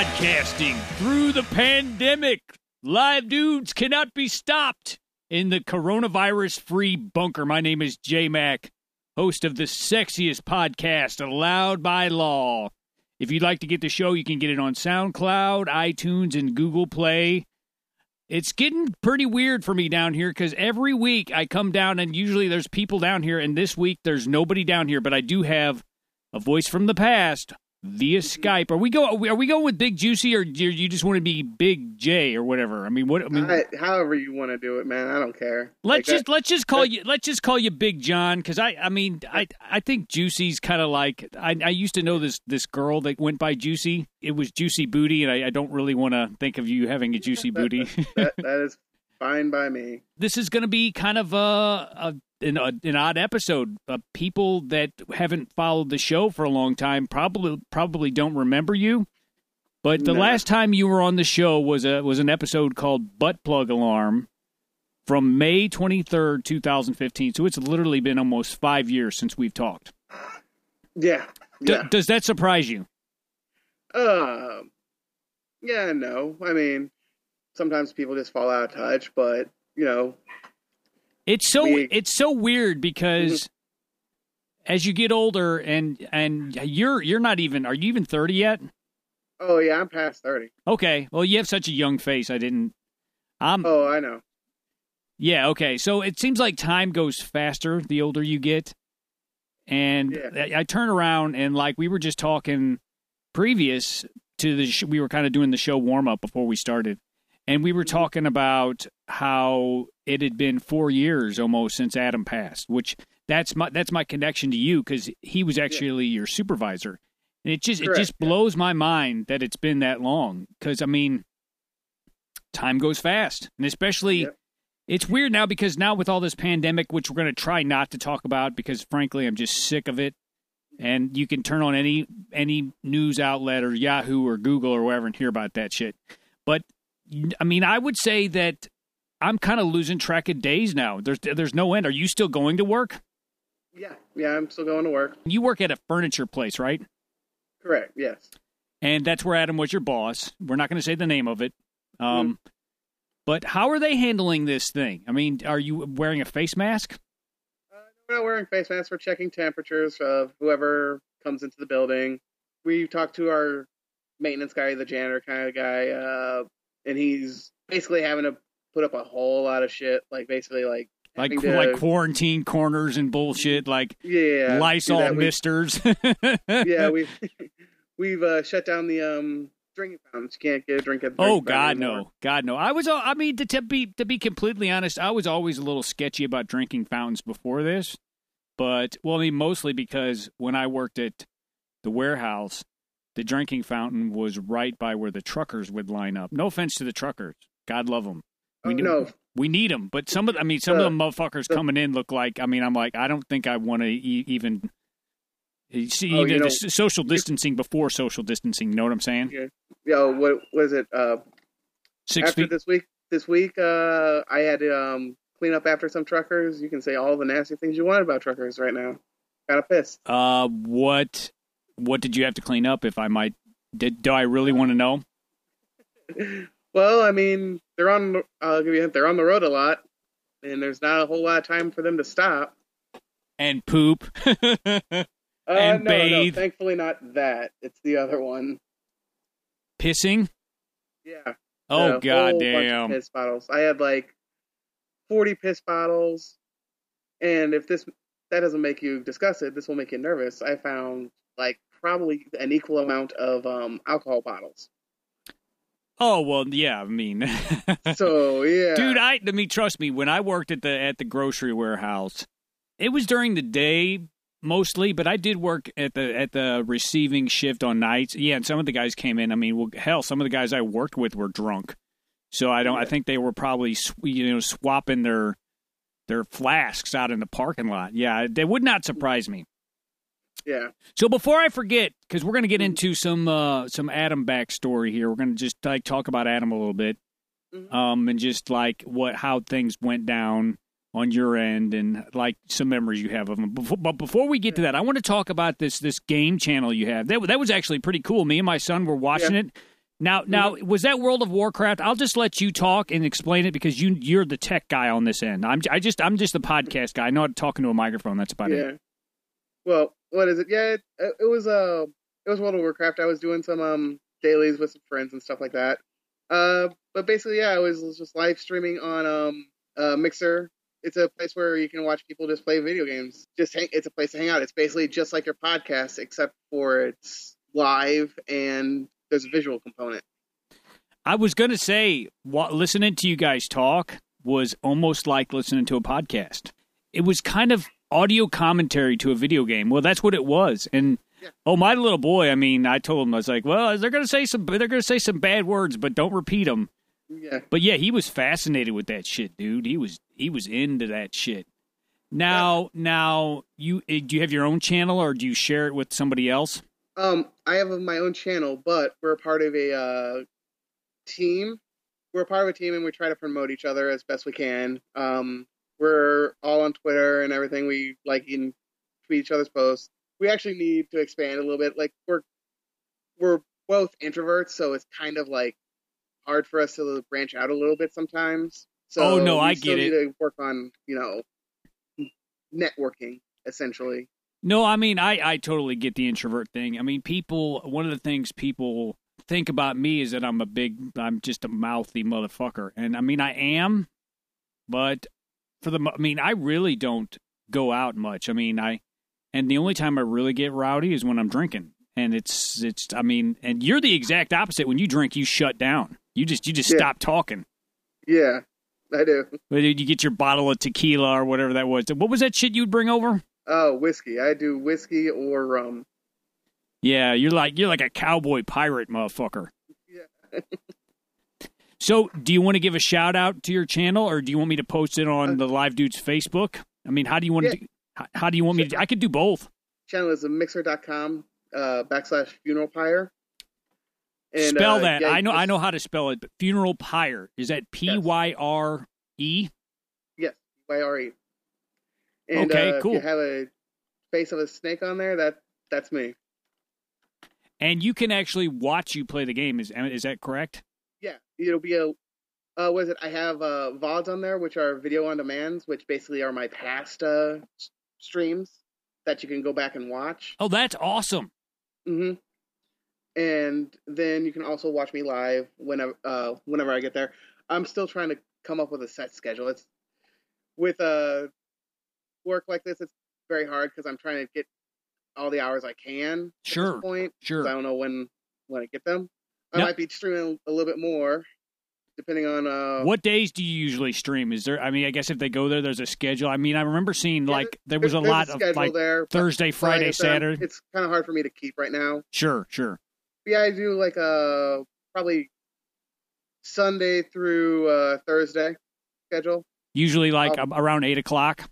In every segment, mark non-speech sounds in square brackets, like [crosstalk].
Podcasting through the pandemic. Live dudes cannot be stopped in the coronavirus free bunker. My name is J Mac, host of the sexiest podcast allowed by law. If you'd like to get the show, you can get it on SoundCloud, iTunes, and Google Play. It's getting pretty weird for me down here because every week I come down and usually there's people down here, and this week there's nobody down here, but I do have a voice from the past via Skype. Are we go? Are we going with Big Juicy, or do you just want to be Big J or whatever? I mean, what? I mean, I, however you want to do it, man. I don't care. let's Like, just let's just call you let's just call you Big John because I I mean I I think Juicy's kind of like I I used to know this this girl that went by Juicy. It was Juicy Booty, and I, I don't really want to think of you having a juicy booty. [laughs] that, that is fine by me. this is going to be kind of a, a an, a, an odd episode. Uh, people that haven't followed the show for a long time probably probably don't remember you. But the No. last time you were on the show was a was an episode called Butt Plug Alarm from May twenty third, two thousand fifteen. So it's literally been almost five years since we've talked. Yeah, D- yeah. does that surprise you? Um, yeah, no. I mean, sometimes people just fall out of touch, but you know, It's so We- it's so weird because mm-hmm. as you get older and and you're you're not even are you even thirty yet? oh yeah, I'm past thirty. Okay. Well, you have such a young face. I didn't. I'm. Oh, I know. Yeah. Okay. So it seems like time goes faster the older you get, and Yeah. I, I turn around and like we were just talking previous to the sh- we were kind of doing the show warm up before we started, and we were talking about how it had been four years almost since Adam passed, which that's my that's my connection to you because he was actually your supervisor. And it just it Correct, just yeah. blows my mind that it's been that long. Because I mean, time goes fast, and especially Yep. it's weird now because now with all this pandemic, which we're going to try not to talk about because frankly I'm just sick of it. And you can turn on any any news outlet or Yahoo or Google or wherever and hear about that shit. But I mean, I would say that I'm kind of losing track of days now. There's there's no end. Are you still going to work? Yeah, yeah. I'm still going to work. You work at a furniture place, right? Correct. Yes. and that's where Adam was your boss. We're not going to say the name of it. Um, But how are they handling this thing? I mean, are you wearing a face mask? Uh, we're not wearing face masks. We're checking temperatures of whoever comes into the building. We talked to our maintenance guy, the janitor kind of guy, uh, and he's basically having to put up a whole lot of shit. Like basically, like Like to- like quarantine corners and bullshit, like yeah, Lysol misters. [laughs] yeah, [laughs] we've we've uh, shut down the um drinking fountains. You can't get a drink at the Oh God, anymore. no, God, no. I was, I mean, to, to be to be completely honest, I was always a little sketchy about drinking fountains before this. But well, I mean, mostly because when I worked at the warehouse, the drinking fountain was right by where the truckers would line up. No offense to the truckers, God love them. Oh, no, we need them. But some of, I mean, some The- of the motherfuckers the- coming in look like. I mean, I'm like, I don't think I want to e- even. See, Oh, you know- social distancing before social distancing. You know what I'm saying? Yeah. yo, what was it? Uh, Six after feet. this week, this week, uh, I had to um clean up after some truckers. You can say all the nasty things you want about truckers right now. Kind of pissed. Uh, what what did you have to clean up? If I might, did do I really want to know? Well, I mean, they're on. I'll give you a hint. They're on the road a lot, and there's not a whole lot of time for them to stop. And poop. [laughs] Uh, And no, bathe. no, thankfully not that. It's the other one. Pissing. Yeah. Oh a whole bunch of goddamn! piss bottles. I had like forty piss bottles, and if this that doesn't make you disgusted, this will make you nervous. I found like probably an equal amount of um alcohol bottles. Oh well, yeah. I mean, [laughs] So yeah, dude, I I mean, trust me. When I worked at the at the grocery warehouse, it was during the day mostly, but I did work at the at the receiving shift on nights. Yeah, and some of the guys came in. I mean, well, hell, some of the guys I worked with were drunk, so I don't. I think they were probably you know swapping their their flasks out in the parking lot. Yeah, that would not surprise me. Yeah. So before I forget, because we're going to get into some uh, some Adam backstory here, we're going to just like talk about Adam a little bit, Mhm. um, and just like what how things went down on your end, and like some memories you have of him. Before, but before we get to that, I want to talk about this this game channel you have. That that was actually pretty cool. Me and my son were watching it. Now, now, was that World of Warcraft? I'll just let you talk and explain it because you you're the tech guy on this end. I'm I just I'm just the podcast guy. I know how to talk into a microphone. That's about yeah. it. Well, what is it? Yeah, it, it was uh, it was World of Warcraft. I was doing some um dailies with some friends and stuff like that. Uh, but basically, yeah, I was just live streaming on um uh, Mixer. It's a place where you can watch people just play video games. Just hang, it's a place to hang out. It's basically just like your podcast, except for it's live and there's a visual component. I was gonna say, what, listening to you guys talk was almost like listening to a podcast. It was kind of audio commentary to a video game. Well, that's what it was. And Yeah. oh, my little boy. I mean, I told him I was like, well, they're gonna say some, they're gonna say some bad words, but don't repeat them. Yeah. But yeah, he was fascinated with that shit, dude. He was he was into that shit. Now, now you eh, do you have your own channel or do you share it with somebody else? Um, I have my own channel, but we're part of a uh, team. We're part of a team, and we try to promote each other as best we can. Um, we're all on Twitter and everything. We like and tweet each other's posts. We actually need to expand a little bit. Like we're we're both introverts, so it's kind of like hard for us to branch out a little bit sometimes. So Oh, no, we I get need to work on you know networking essentially. No, I mean I I totally get the introvert thing. I mean people one of the things people think about me is that I'm a big I'm just a mouthy motherfucker. And I mean I am, but for the I mean I really don't go out much. I mean I and the only time I really get rowdy is when I'm drinking. And it's it's I mean and you're the exact opposite. When you drink you shut down. You just you just Yeah. stop talking. Yeah, I do. Whether you get your bottle of tequila or whatever that was. What was that shit you'd bring over? Oh, whiskey. I do whiskey or rum. Yeah, you're like you're like a cowboy pirate motherfucker. Yeah. [laughs] So, do you want to give a shout out to your channel, or do you want me to post it on Uh, the Live Dudes Facebook? I mean, how do you want Yeah. to? How, how do you want me to? I could do both. channel is mixer.com uh, backslash funeral pyre. And, spell uh, that. yeah, I know. I know how to spell it. But funeral pyre is that P Y R E? Yes, Y-R-E. And, Okay, uh, if cool. you have a face of a snake on there, that that's me. And you can actually watch you play the game. Is is that correct? Yeah, it'll be a. Uh, what is it? I have uh, VODs on there, which are video on demands, which basically are my past uh, streams that you can go back and watch. Oh, that's awesome. Mm-hmm. And then you can also watch me live whenever uh, whenever I get there. I'm still trying to come up with a set schedule. It's with uh, work like this. It's very hard because I'm trying to get all the hours I can. At Sure, this point, sure. I don't know when when I get them. I Now- might be streaming a little bit more, depending on uh. What days do you usually stream? Is there? I mean, I guess if they go there, there's a schedule. I mean, I remember seeing Yeah, like there was a lot of schedule like there, Thursday, but like Friday, Saturday. It's kind of hard for me to keep right now. Sure, sure. yeah, I do like uh probably Sunday through uh Thursday schedule. Usually like Um, around eight o'clock.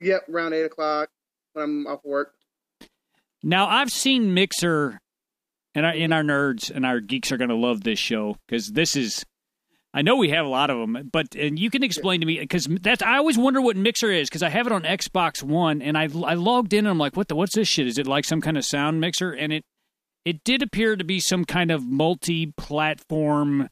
Yep, around eight o'clock when I'm off work. Now I've seen Mixer, and our and our nerds and our geeks are going to love this show because this is. I know we have a lot of them, but and you can explain to me because that's I always wonder what Mixer is because I have it on Xbox One and I I logged in and I'm like, what the what's this shit? Is it like some kind of sound mixer? And it it did appear to be some kind of multi-platform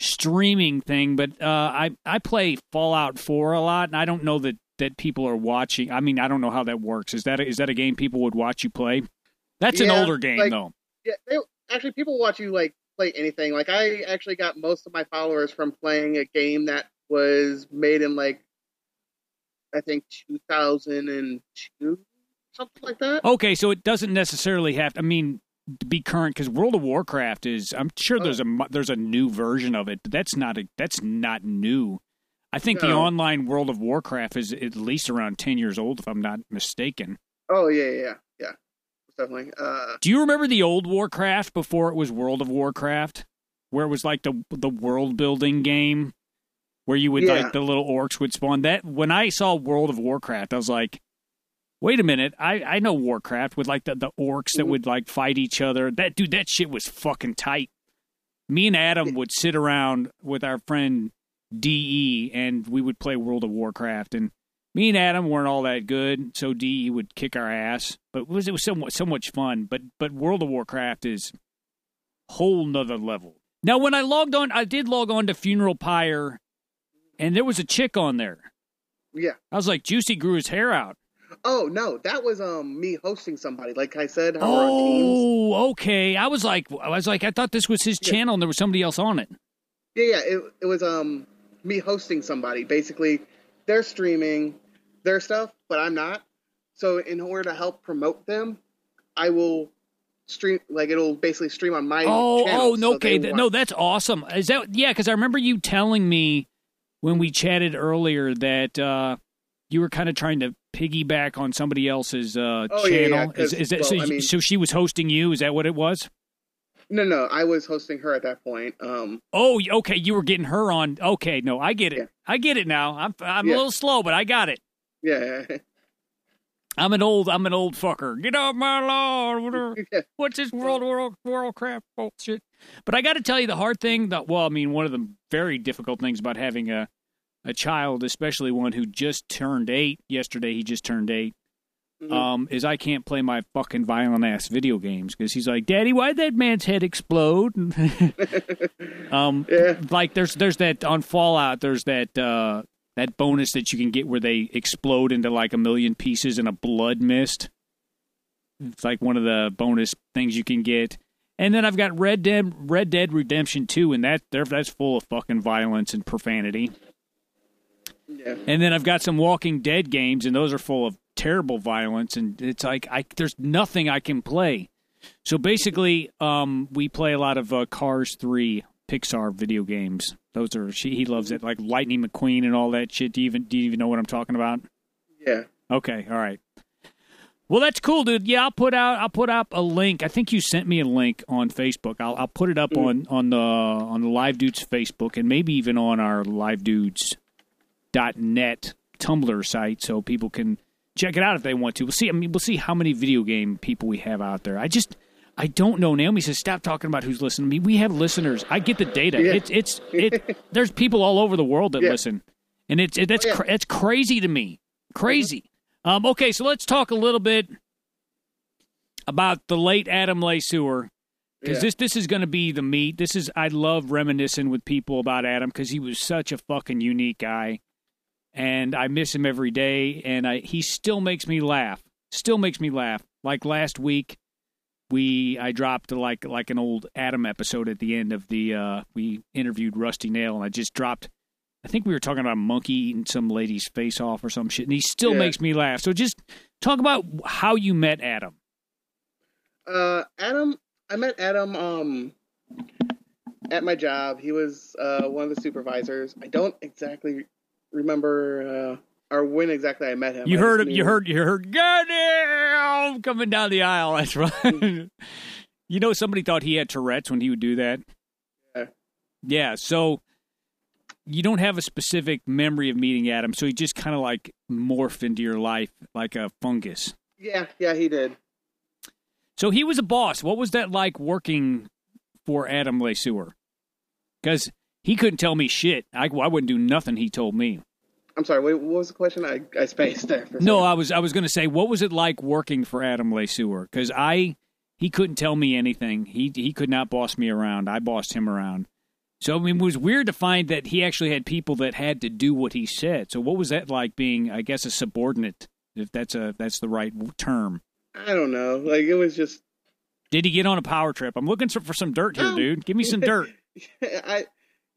streaming thing, but uh, I I play Fallout Four a lot, and I don't know that that people are watching. I mean, I don't know how that works. Is that a, is that a game people would watch you play? That's an older game like- though. Yeah, they, actually, people watch you like play anything. Like I actually got most of my followers from playing a game that was made in like I think 2002, something like that. Okay, so it doesn't necessarily have. I mean, be current because World of Warcraft is. I'm sure oh. there's a there's a new version of it, but that's not a that's not new. I think the online World of Warcraft is at least around ten years old, if I'm not mistaken. Oh yeah, yeah, definitely. Uh, Do you remember the old Warcraft before it was World of Warcraft, where it was like the the world building game, where you would Yeah. like the little orcs would spawn? That when I saw World of Warcraft, I was like, wait a minute, I I know Warcraft with like the the orcs that Mhm. would like fight each other. That dude, that shit was fucking tight. Me and Adam would sit around with our friend De, and we would play World of Warcraft and. Me and Adam weren't all that good, so DE would kick our ass. But it was it was so much so much fun. But but World of Warcraft is whole nother level. Now, when I logged on, I did log on to Funeral Pyre, and there was a chick on there. Yeah. I was like, Juicy grew his hair out. Oh no, that was um me hosting somebody. Like I said, how we're on teams. Oh, okay. I was like, I was like, I thought this was his Yeah. channel, and there was somebody else on it. Yeah, yeah. It it was um me hosting somebody. Basically, they're streaming their stuff, but I'm not. So in order to help promote them, I will stream like it'll basically stream on my Oh, channel. oh, no, so okay, th- no, that's awesome. Is that yeah? Because I remember you telling me when we chatted earlier that uh, you were kind of trying to piggyback on somebody else's uh, Oh, yeah, yeah, channel. 'cause, is, is that well, so? I mean- so she was hosting you. Is that what it was? No, no, I was hosting her at that point. Um, Oh, okay. You were getting her on. Okay, no, I get it. Yeah. I get it now. I'm I'm Yeah. a little slow, but I got it. Yeah, [laughs] I'm an old I'm an old fucker. Get off my lawn. [laughs] What's this world world world crap bullshit? But I got to tell you, the hard thing that well, I mean, one of the very difficult things about having a a child, especially one who just turned eight yesterday, he just turned 8 Mhm. um, is I can't play my fucking violent ass video games because he's like, Daddy, why'd that man's head explode? [laughs] um, yeah. like there's there's that on Fallout. There's that uh, that bonus that you can get where they explode into like a million pieces in a blood mist. It's like one of the bonus things you can get. And then I've got Red Dead Red Dead Redemption 2 and that there that's full of fucking violence and profanity. Yeah. And then I've got some Walking Dead games and those are full of terrible violence and it's like I there's nothing I can play. So basically um we play a lot of uh, Cars 3 Pixar video games. Those are she he loves it like Lightning McQueen and all that shit. Do you even do you even know what I'm talking about? Yeah. Okay, all right. Well, that's cool, dude. Yeah, I'll put out I'll put up a link. I think you sent me a link on Facebook. I'll I'll put it up mm. on on the on the Live Dudes Facebook and maybe even on our Live Dudes dot net Tumblr site so people can check it out if they want to. We'll see. I mean, we'll see how many video game people we have out there. I just I don't know. Naomi says stop talking about who's listening to me. We have listeners. I get the data. Yeah. It's it's it. [laughs] There's people all over the world that Yeah. listen, and it's it, that's Oh, yeah. cra- it's crazy to me. Crazy. Um, okay, so let's talk a little bit about the late Adam Lesueur because this this is going to be the meat. This is I love reminiscing with people about Adam because he was such a fucking unique guy, and I miss him every day. And I he still makes me laugh. Still makes me laugh. Like last week, we I dropped like like an old Adam episode at the end of the uh, we interviewed Rusty Nail, and I just dropped. I think we were talking about a monkey eating some lady's face off or some shit, and he still Yeah. makes me laugh. So just talk about how you met Adam. Uh, Adam, I met Adam um at my job. He was uh one of the supervisors. I don't exactly remember uh or when exactly I met him. You I heard him. You heard. You heard. Goddamn! Coming down the aisle. [laughs] That's right. you know, somebody thought he had Tourette's when he would do that. Yeah. Yeah. So you don't have a specific memory of meeting Adam, so he just kind of like morphed into your life like a fungus. Yeah, yeah, he did. So he was a boss. What was that like working for Adam Lesueur? Because he couldn't tell me shit. I, I wouldn't do nothing he told me. I'm sorry. Wait, what was the question? I, I spaced there. For No. I was I was going to say, what was it like working for Adam Lesueur? Because I he couldn't tell me anything. He he could not boss me around. I bossed him around. So I mean, it was weird to find that he actually had people that had to do what he said. So what was that like being, I guess, a subordinate, if that's a that's the right term? I don't know. Like it was just. Did he get on a power trip? I'm looking for some dirt here, dude. Give me some dirt. [laughs] I.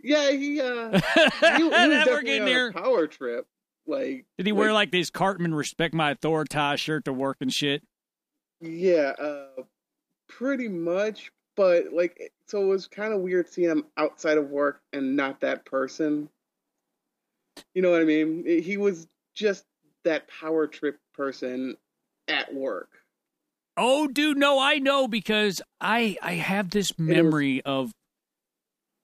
Yeah, he. Uh, [laughs] he, he was we're getting on there. a power trip. Like. Did he wear like this Cartman respect my authority shirt to work and shit? Yeah, uh, pretty much. But like, so it was kind of weird seeing him outside of work and not that person. You know what I mean? He was just that power trip person at work. Oh, dude, no, I know because I I have this memory of.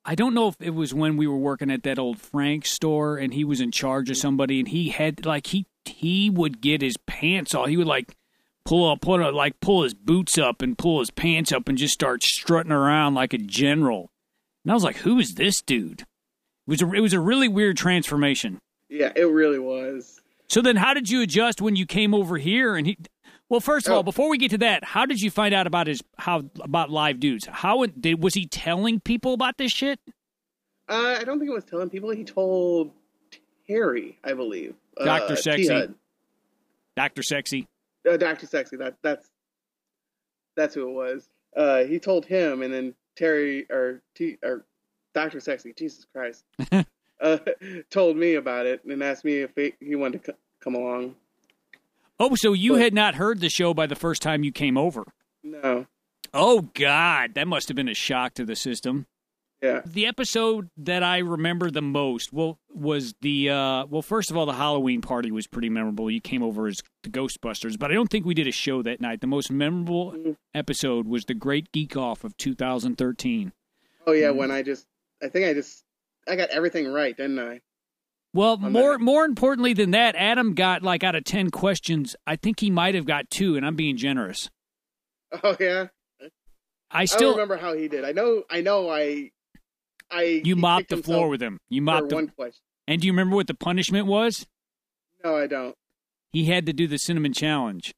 I don't know if it was when we were working at that old Frank store and he was in charge of somebody and he had like he he would get his pants off. He would like pull up, put a, like pull his boots up and pull his pants up and just start strutting around like a general. And I was like, "Who is this dude?" It was a it was a really weird transformation. Yeah, it really was. So then, how did you adjust when you came over here? And he, Well, first of Oh. all, before we get to that, how did you find out about his how about live dudes? How did was he telling people about this shit? Uh, I don't think it was telling people. He told Terry, I believe. Dr. Uh, Sexy. Doctor Sexy. Uh, Dr. Sexy. That that's that's who it was. Uh, he told him, and then Terry or T or Dr. Sexy. Jesus Christ. [laughs] uh, [laughs] told me about it and asked me if he, he wanted to c- come along. Oh, so you But- had not heard the show by the first time you came over. No. Oh God, that must have been a shock to the system. Yeah. The episode that I remember the most, well, was the uh, well. First of all, the Halloween party was pretty memorable. You came over as the Ghostbusters, but I don't think we did a show that night. The most memorable Mhm. episode was the Great Geek Off of 2013. Oh yeah. Mhm. When I just, I think I just, I got everything right, didn't I? Well, more more importantly than that, Adam got like out of ten questions, I think he might have got two, and I'm being generous. [laughs] Oh yeah. I I still don't remember how he did. I know. I know. I. I. you mopped the floor with him. You mopped the, one question. and do you remember what the punishment was? No, I don't. He had to do the cinnamon challenge.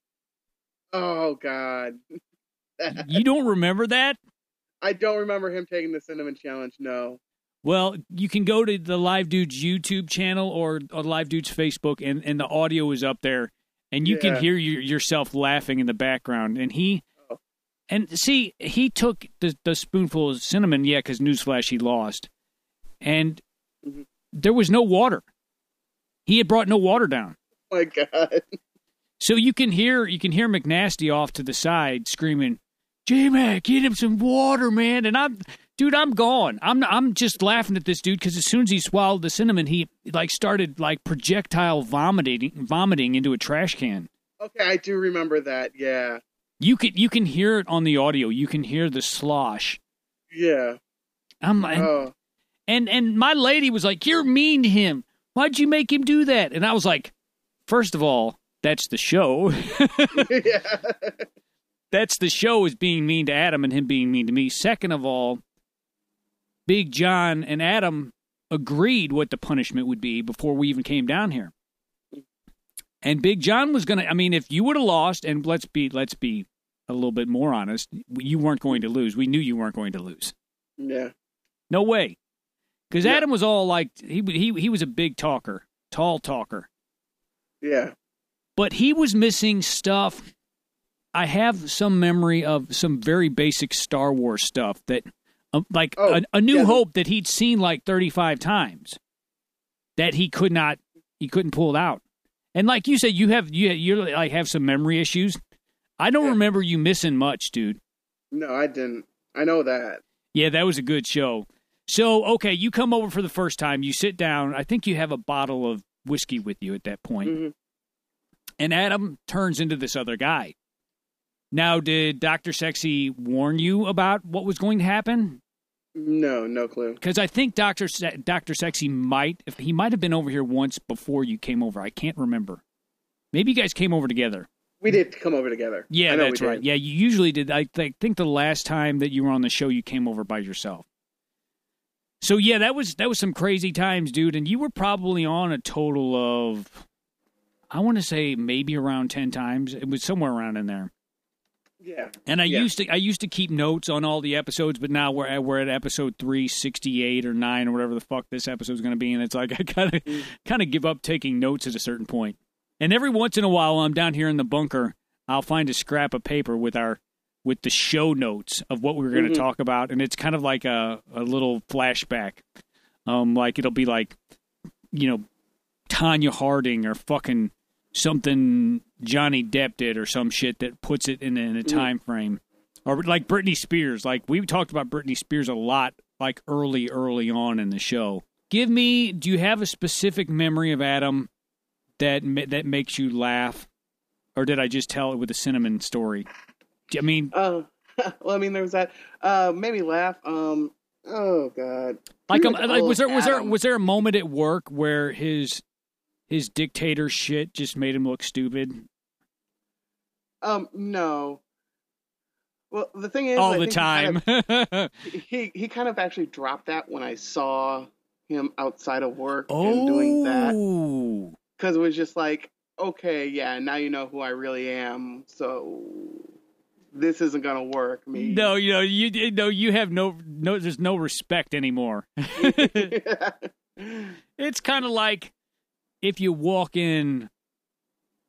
Oh God. [laughs] You don't remember that? I don't remember him taking the cinnamon challenge. No. Well, you can go to the Live Dudes YouTube channel or, or Live Dudes Facebook, and, and the audio is up there, and you can hear your, yourself laughing in the background. And he, Oh. and see, he took the, the spoonful of cinnamon, yeah, because newsflash, he lost, and Mhm. there was no water. He had brought no water down, Oh [laughs] my God. so you can hear you can hear McNasty off to the side screaming, "J Mac, get him some water, man!" And I'm, dude, I'm gone. I'm I'm just laughing at this dude because as soon as he swallowed the cinnamon, he like started like projectile vomiting vomiting into a trash can. Okay, I do remember that. Yeah. You can you can hear it on the audio. You can hear the slosh. Yeah. I'm and, Oh. and and my lady was like, "You're mean to him. Why'd you make him do that?" And I was like, first of all, that's the show. [laughs] [laughs] yeah. that's the show is being mean to Adam and him being mean to me. Second of all, Big John and Adam agreed what the punishment would be before we even came down here. And Big John was gonna I mean, if you would have lost, and let's be let's be a little bit more honest, you weren't going to lose. We knew you weren't going to lose. Yeah. No way. Because Yeah. Adam was all like he he he was a big talker, tall talker. Yeah. but he was missing stuff. I have some memory of some very basic Star Wars stuff that, like Oh, a, a New yeah, Hope that he'd seen like thirty five times, that he could not, he couldn't pull it out. And like you said, you have you you like have some memory issues. I don't Yeah. remember you missing much, dude. No, I didn't. I know that. Yeah, that was a good show. So okay, you come over for the first time. You sit down. I think you have a bottle of whiskey with you at that point. hmm and Adam turns into this other guy. Now, did Dr. Sexy warn you about what was going to happen? No, no clue. Because I think Dr. Se- Dr. Sexy might, he might have been over here once before you came over. I can't remember. Maybe you guys came over together. We did come over together. Yeah, that's right. Yeah, you usually did. I th- think the last time that you were on the show, you came over by yourself. So yeah, that was that was some crazy times, dude. And you were probably on a total of, I want to say maybe around ten times. It was somewhere around in there. Yeah. And I Yeah. used to I used to keep notes on all the episodes, but now we're at, we're at episode three sixty eight or nine or whatever the fuck this episode's going to be, and it's like [laughs] I kind of Mm. kind of give up taking notes at a certain point. And every once in a while, while I'm down here in the bunker, I'll find a scrap of paper with our with the show notes of what we were going to Mhm. talk about, and it's kind of like a a little flashback. Um, like it'll be like, you know, Tonya Harding or fucking something Johnny Depp did or some shit that puts it in, in a time frame. Or like Britney Spears. Like we talked about Britney Spears a lot, like early, early on in the show. Give me. Do you have a specific memory of Adam that that makes you laugh, or did I just tell it with a cinnamon story? I mean, Uh, [laughs] well, I mean, there was that. Uh, made me laugh. Um. Oh God. like, um, like was there was there was there a moment at work where his his dictator shit just made him look stupid Um. No. Well, the thing is, all I the think he kind time? of- [laughs] He, he kind of actually dropped that when I saw him outside of work and doing that oh, because it was just like okay, yeah, now you know who I really am. So this isn't gonna work. Me. No, you know, you you know, you have no no. There's no respect anymore. [laughs] [laughs] it's kind of like if you walk in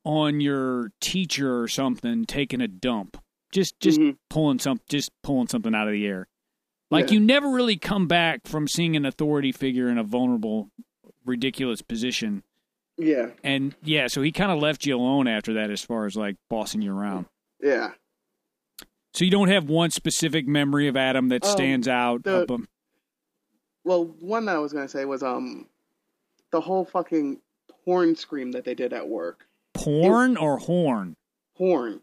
on your teacher or something taking a dump, just just Mhm. pulling some, just pulling something out of the air. Like Yeah. you never really come back from seeing an authority figure in a vulnerable, ridiculous position. yeah, And yeah, so he kind of left you alone after that, as far as like bossing you around. yeah. So you don't have one specific memory of Adam that Um, stands out. the-. Well, one that I was gonna say was um, the whole fucking porn scream that they did at work. Porn or horn? Horn.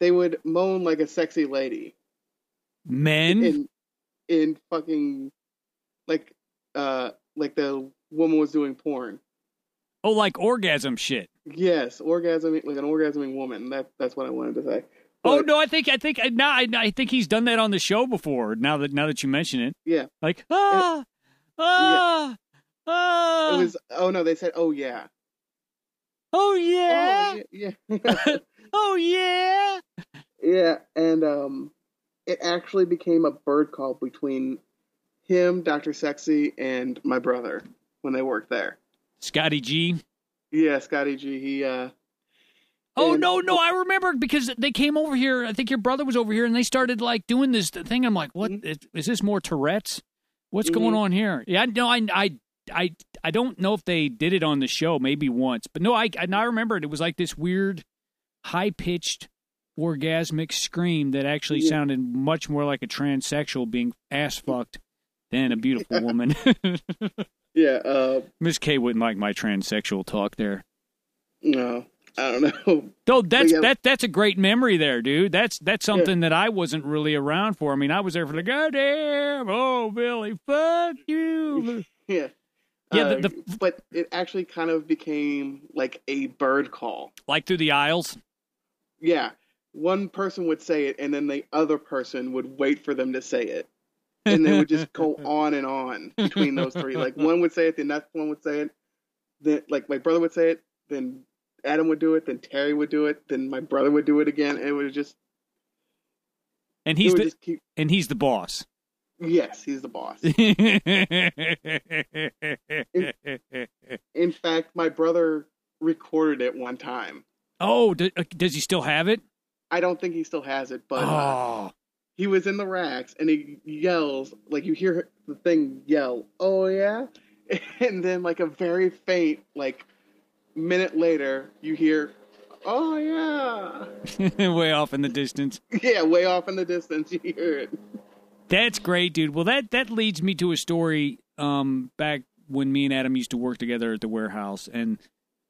They would moan like a sexy lady Men? in in fucking like uh like the woman was doing porn. oh, like orgasm shit. Yes, orgasming like an orgasming woman. That that's what I wanted to say. Oh no, I think I think I now I, I think he's done that on the show before. Now that now that you mention it, Yeah. like ah ah ah. It was oh no, they said oh yeah. oh yeah, Oh yeah. Yeah. [laughs] [laughs] oh yeah. yeah, and um it actually became a bird call between him, Dr. Sexy, and my brother when they worked there. Scotty G. Yeah, Scotty G, he uh Oh And- no, no, I remember because they came over here. I think your brother was over here, and they started like doing this thing. I'm like, what Mhm. is, is this more Tourette's? What's Mhm. going on here? Yeah, no, I, I, I, I don't know if they did it on the show, maybe once, but no, I, I remember it. It was like this weird, high pitched, orgasmic scream that actually Yeah. sounded much more like a transsexual being ass fucked than a beautiful [laughs] woman. yeah, uh Miss K wouldn't like my transsexual talk there. no, I don't know. Though that's yeah. that that's a great memory there, dude. That's that's something that I wasn't really around for. I mean, I was there for the goddamn oh Billy, fuck you. [laughs] Yeah. Yeah, Uh, the- the- but it actually kind of became like a bird call. like through the aisles. Yeah. One person would say it and then the other person would wait for them to say it. And they would just go [laughs] on and on between those three. Like one would say it, the next one would say it. Then like my brother would say it, then Adam would do it, then Terry would do it, then my brother would do it again. And it would just And he's the keep and he's the boss. Yes, he's the boss. In fact, my brother recorded it one time. oh, do, uh, does he still have it? I don't think he still has it, but uh, oh, he was in the racks and he yells like you hear the thing yell oh yeah [laughs] and then like a very faint like minute later you hear oh yeah [laughs] way off in the distance. [laughs] yeah way off in the distance you hear it That's great, dude. Well, that that leads me to a story um, back when me and Adam used to work together at the warehouse, and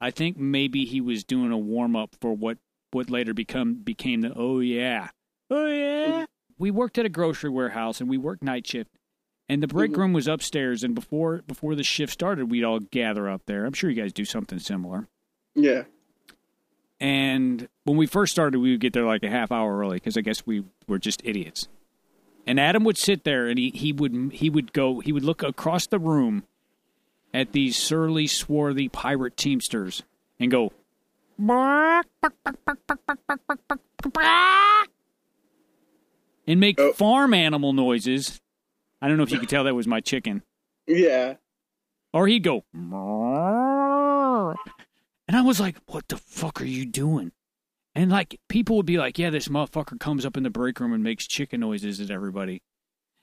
I think maybe he was doing a warm up for what what later become became the oh yeah, oh yeah. We worked at a grocery warehouse, and we worked night shift, and the break Mhm. room was upstairs. And before before the shift started, we'd all gather up there. I'm sure you guys do something similar. yeah And when we first started, we would get there like a half hour early because I guess we were just idiots. And Adam would sit there and he, he would he would go he would look across the room at these surly, swarthy pirate teamsters and go and make Oh. farm animal noises. I don't know if you could tell that was my chicken. yeah Or he'd go, and I was like, "What the fuck are you doing?" And like people would be like, "Yeah, this motherfucker comes up in the break room and makes chicken noises at everybody,"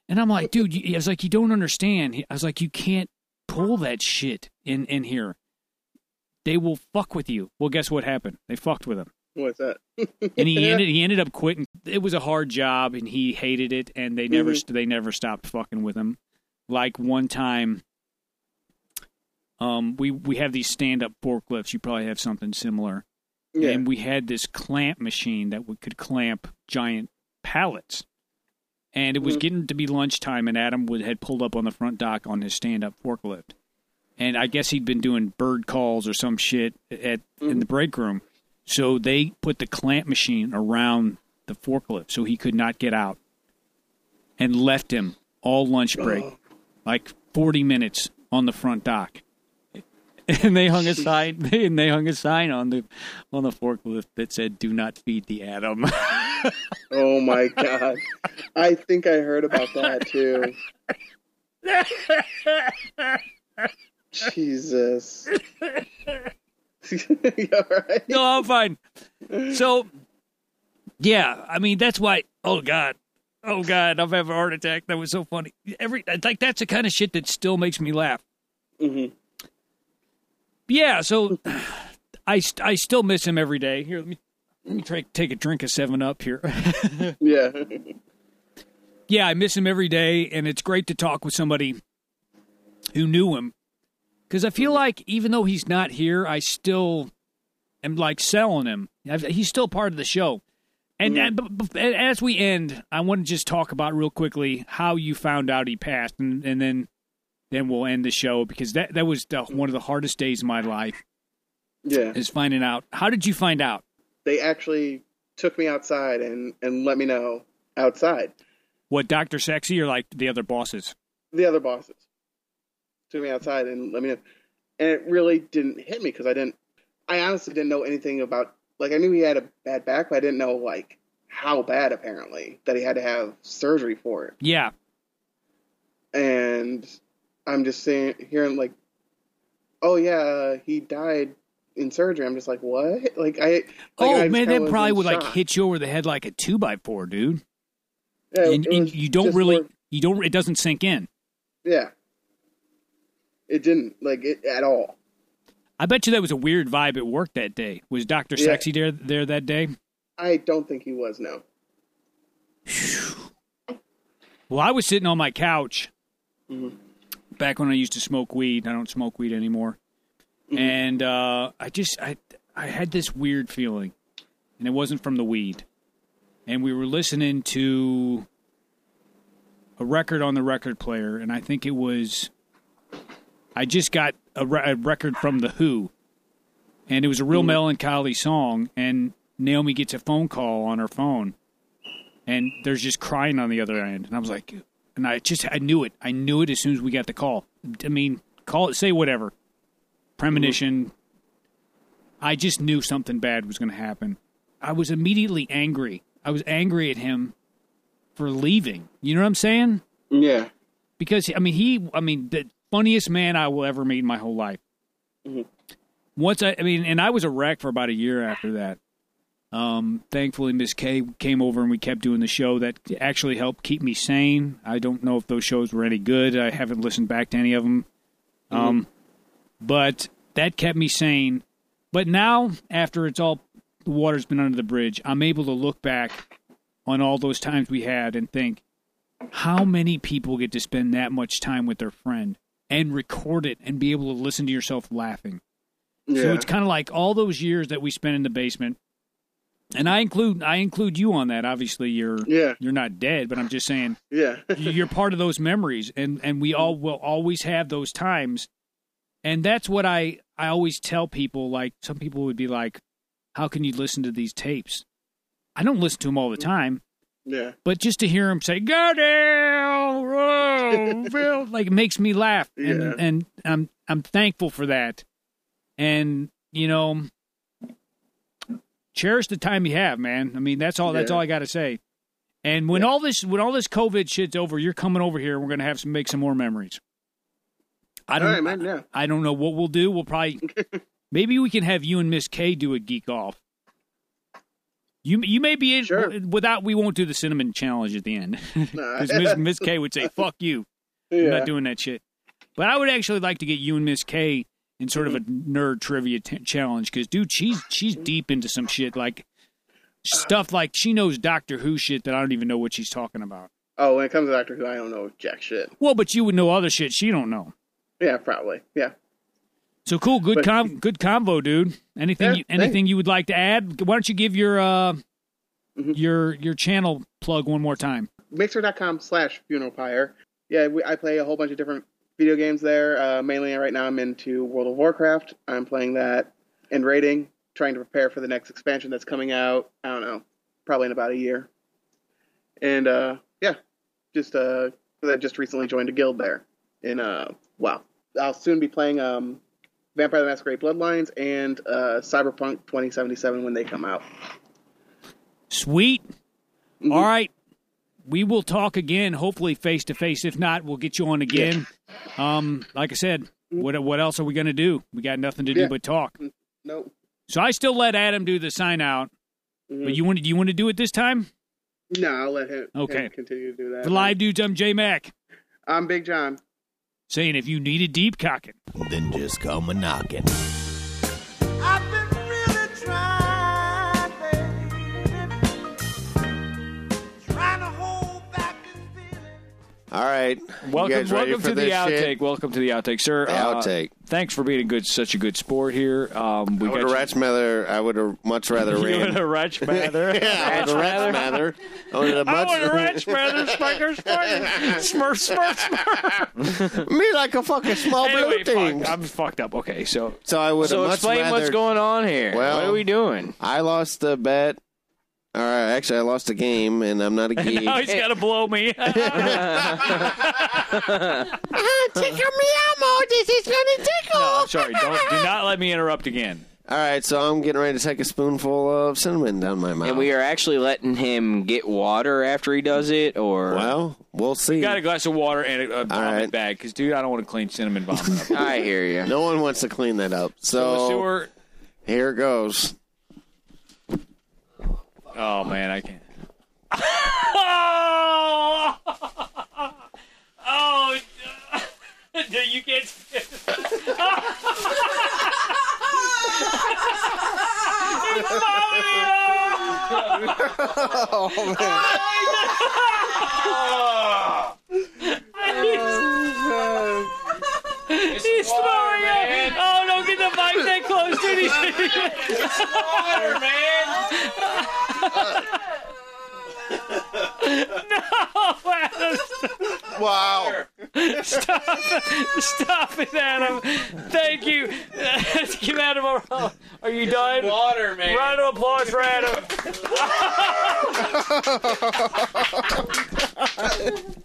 and I'm like, "Dude," you- I was like, "You don't understand." I was like, "You can't pull that shit in in here. They will fuck with you." Well, guess what happened? They fucked with him, what's that and he [laughs] ended he ended up quitting. It was a hard job, and he hated it, and they never Mhm. they never stopped fucking with him. Like one time um, we we have these stand up forklifts. You probably have something similar. Yeah And we had this clamp machine that we could clamp giant pallets. And it was Mhm. getting to be lunchtime, and Adam would, had pulled up on the front dock on his stand up forklift. And I guess he'd been doing bird calls or some shit at in the break room. So they put the clamp machine around the forklift so he could not get out and left him all lunch break Oh. [gasps] like 40 minutes on the front dock. [laughs] and they hung a sign. [laughs] And they hung a sign on the on the forklift that said, "Do not feed the Adam." [laughs] oh my god! I think I heard about that too. Jesus. you all right? no, I'm fine. So, yeah, I mean that's why. Oh God, oh God, I've had a heart attack. That was so funny. Every like that's the kind of shit that still makes me laugh. Mhm. Yeah, so [sighs] I I still miss him every day. Here, let me let me try take a drink of Seven Up here. [laughs] Yeah. yeah, I miss him every day, and it's great to talk with somebody who knew him. Because I feel like even though he's not here, I still am like selling him. I've, he's still part of the show. And, b- and as we end, I want to just talk about real quickly how you found out he passed, and, and then then we'll end the show because that that was the, one of the hardest days of my life Yeah. is finding out. How did you find out? They actually took me outside and and let me know outside. What Doctor Sexy or like the other bosses? The other bosses took me outside and let me know, and it really didn't hit me because I didn't. I honestly didn't know anything about. Like I knew he had a bad back, but I didn't know like how bad. Apparently, that he had to have surgery for it. Yeah, and I'm just saying, hearing like, oh yeah, he died in surgery. I'm just like, what? [laughs] Like I. Like, oh I man, that probably would like hit you over the head like a two by four, dude. Yeah, and, and you don't really, more- you don't. It doesn't sink in. yeah. It didn't like it at all. I bet you that was a weird vibe at work that day. Was Doctor Yeah. Sexy there there that day? I don't think he was. No. Well, I was sitting on my couch Mhm. Back when I used to smoke weed. I don't smoke weed anymore, Mhm. and uh, I just I I had this weird feeling, and it wasn't from the weed. And we were listening to a record on the record player, and I think it was. I just got a, re- a record from the Who, and it was a real melancholy song. And Naomi gets a phone call on her phone, and there's just crying on the other end. And I was like, and I just I knew it. I knew it as soon as we got the call. I mean, call it, say whatever, premonition. I just knew something bad was going to happen. I was immediately angry. I was angry at him for leaving. You know what I'm saying? Yeah. because I mean he I mean the funniest man I will ever meet in my whole life. Mhm. Once I I mean and I was a wreck for about a year after that. Um, thankfully Miss K came over and we kept doing the show that actually helped keep me sane. I don't know if those shows were any good. I haven't listened back to any of them. Um, but that kept me sane. But now after it's all the water's been under the bridge, I'm able to look back on all those times we had and think how many people get to spend that much time with their friend and record it and be able to listen to yourself laughing? Yeah. So it's kind of like all those years that we spent in the basement. And I include I include you on that. Obviously, you're yeah. you're not dead, but I'm just saying Yeah. [laughs] you're part of those memories, and and we all will always have those times. And that's what I I always tell people. Like some people would be like, "How can you listen to these tapes?" I don't listen to them all the time, yeah. but just to hear him say "Goddamn, oh, Bill," like it makes me laugh, and Yeah. and I'm I'm thankful for that. And you know, cherish the time you have, man. I mean, that's all. That's all I got to say. And when all this when all this COVID shit's over, you're coming over here. We're gonna have some make some more memories. I don't. right, man. Yeah. I don't know what we'll do. We'll probably [laughs] maybe we can have you and Miss K do a geek off. You you may be in Sure. without. We won't do the cinnamon challenge at the end [laughs] because Miss, Miss K would say "fuck you." [laughs] I'm not doing that shit. But I would actually like to get you and Miss K in sort of a nerd trivia t- challenge because, dude, she's she's deep into some shit like stuff like she knows Doctor Who shit that I don't even know what she's talking about. oh, when it comes to Doctor Who, I don't know jack shit. Well, but you would know other shit she don't know. Yeah, probably. Yeah. So cool, good But- com- good combo, dude. Anything Yeah, you, anything you would like to add? Why don't you give your uh Mhm. your your channel plug one more time? Mixer.com slash funeral pyre. Yeah, we, I play a whole bunch of different video games there. Uh, mainly right now I'm into World of Warcraft. I'm playing that and raiding, trying to prepare for the next expansion that's coming out. I don't know, probably in about a year. And uh, yeah, just uh, I just recently joined a guild there. In uh, wow, I'll soon be playing um, Vampire the Masquerade Bloodlines and uh, Cyberpunk 2077 when they come out. Sweet. Mhm. All right. We will talk again, hopefully face to face. If not, we'll get you on again. Um, like I said, what what else are we gonna do? We got nothing to do Yeah. but talk. Nope. So I still let Adam do the sign out. Mhm. But you want do you want to do it this time? No, I'll let him, him Okay. continue to do that. For live dudes, I'm J Mac. I'm Big John. Saying if you need a deep cocking. Then just come a knocking. All right. Welcome, you guys ready welcome for to the outtake. shit? Welcome to the outtake, sir. The Uh, outtake. thanks for being a good, such a good sport here. Um, we I would got have you- rather. I would much rather [laughs] You ran. want a ratch [laughs] mather? yeah, I would have rather. I would have [laughs] much. want a ratch mather, spiker, spiker, smurf, smurf, smurf. Me like a fucking small Anyway, blue thing. fuck, I'm fucked up. Okay, so So I would So have much explain rather. what's going on here. Well- what are we doing? I lost the bet. All right, actually, I lost a game, and I'm not a [laughs] geek. now he's got to blow me. Take your meow This is gonna tickle. no, sorry, don't do not let me interrupt again. All right, so I'm getting ready to take a spoonful of cinnamon down my mouth. And we are actually letting him get water after he does it, or Well, we'll see. Got a glass of water and a, a vomit right. bag, because dude, I don't want to clean cinnamon vomit up. [laughs] I hear you. No one wants to clean that up. So sewer. here it goes. Oh man, I can't. [laughs] oh, oh, [laughs] no, you can't. He's throwing it. Oh, oh [laughs] don't oh, get the mic that close to these. it's water, man. no, Adam, Wow. stop, stop it, Adam. Thank you. Let's give Adam a roll. Are you done? Water, man. Round of applause for Adam. [laughs]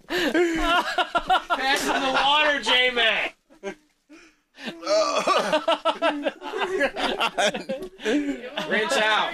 [laughs] Pass him the water, J-Mac. [laughs] Rinse out.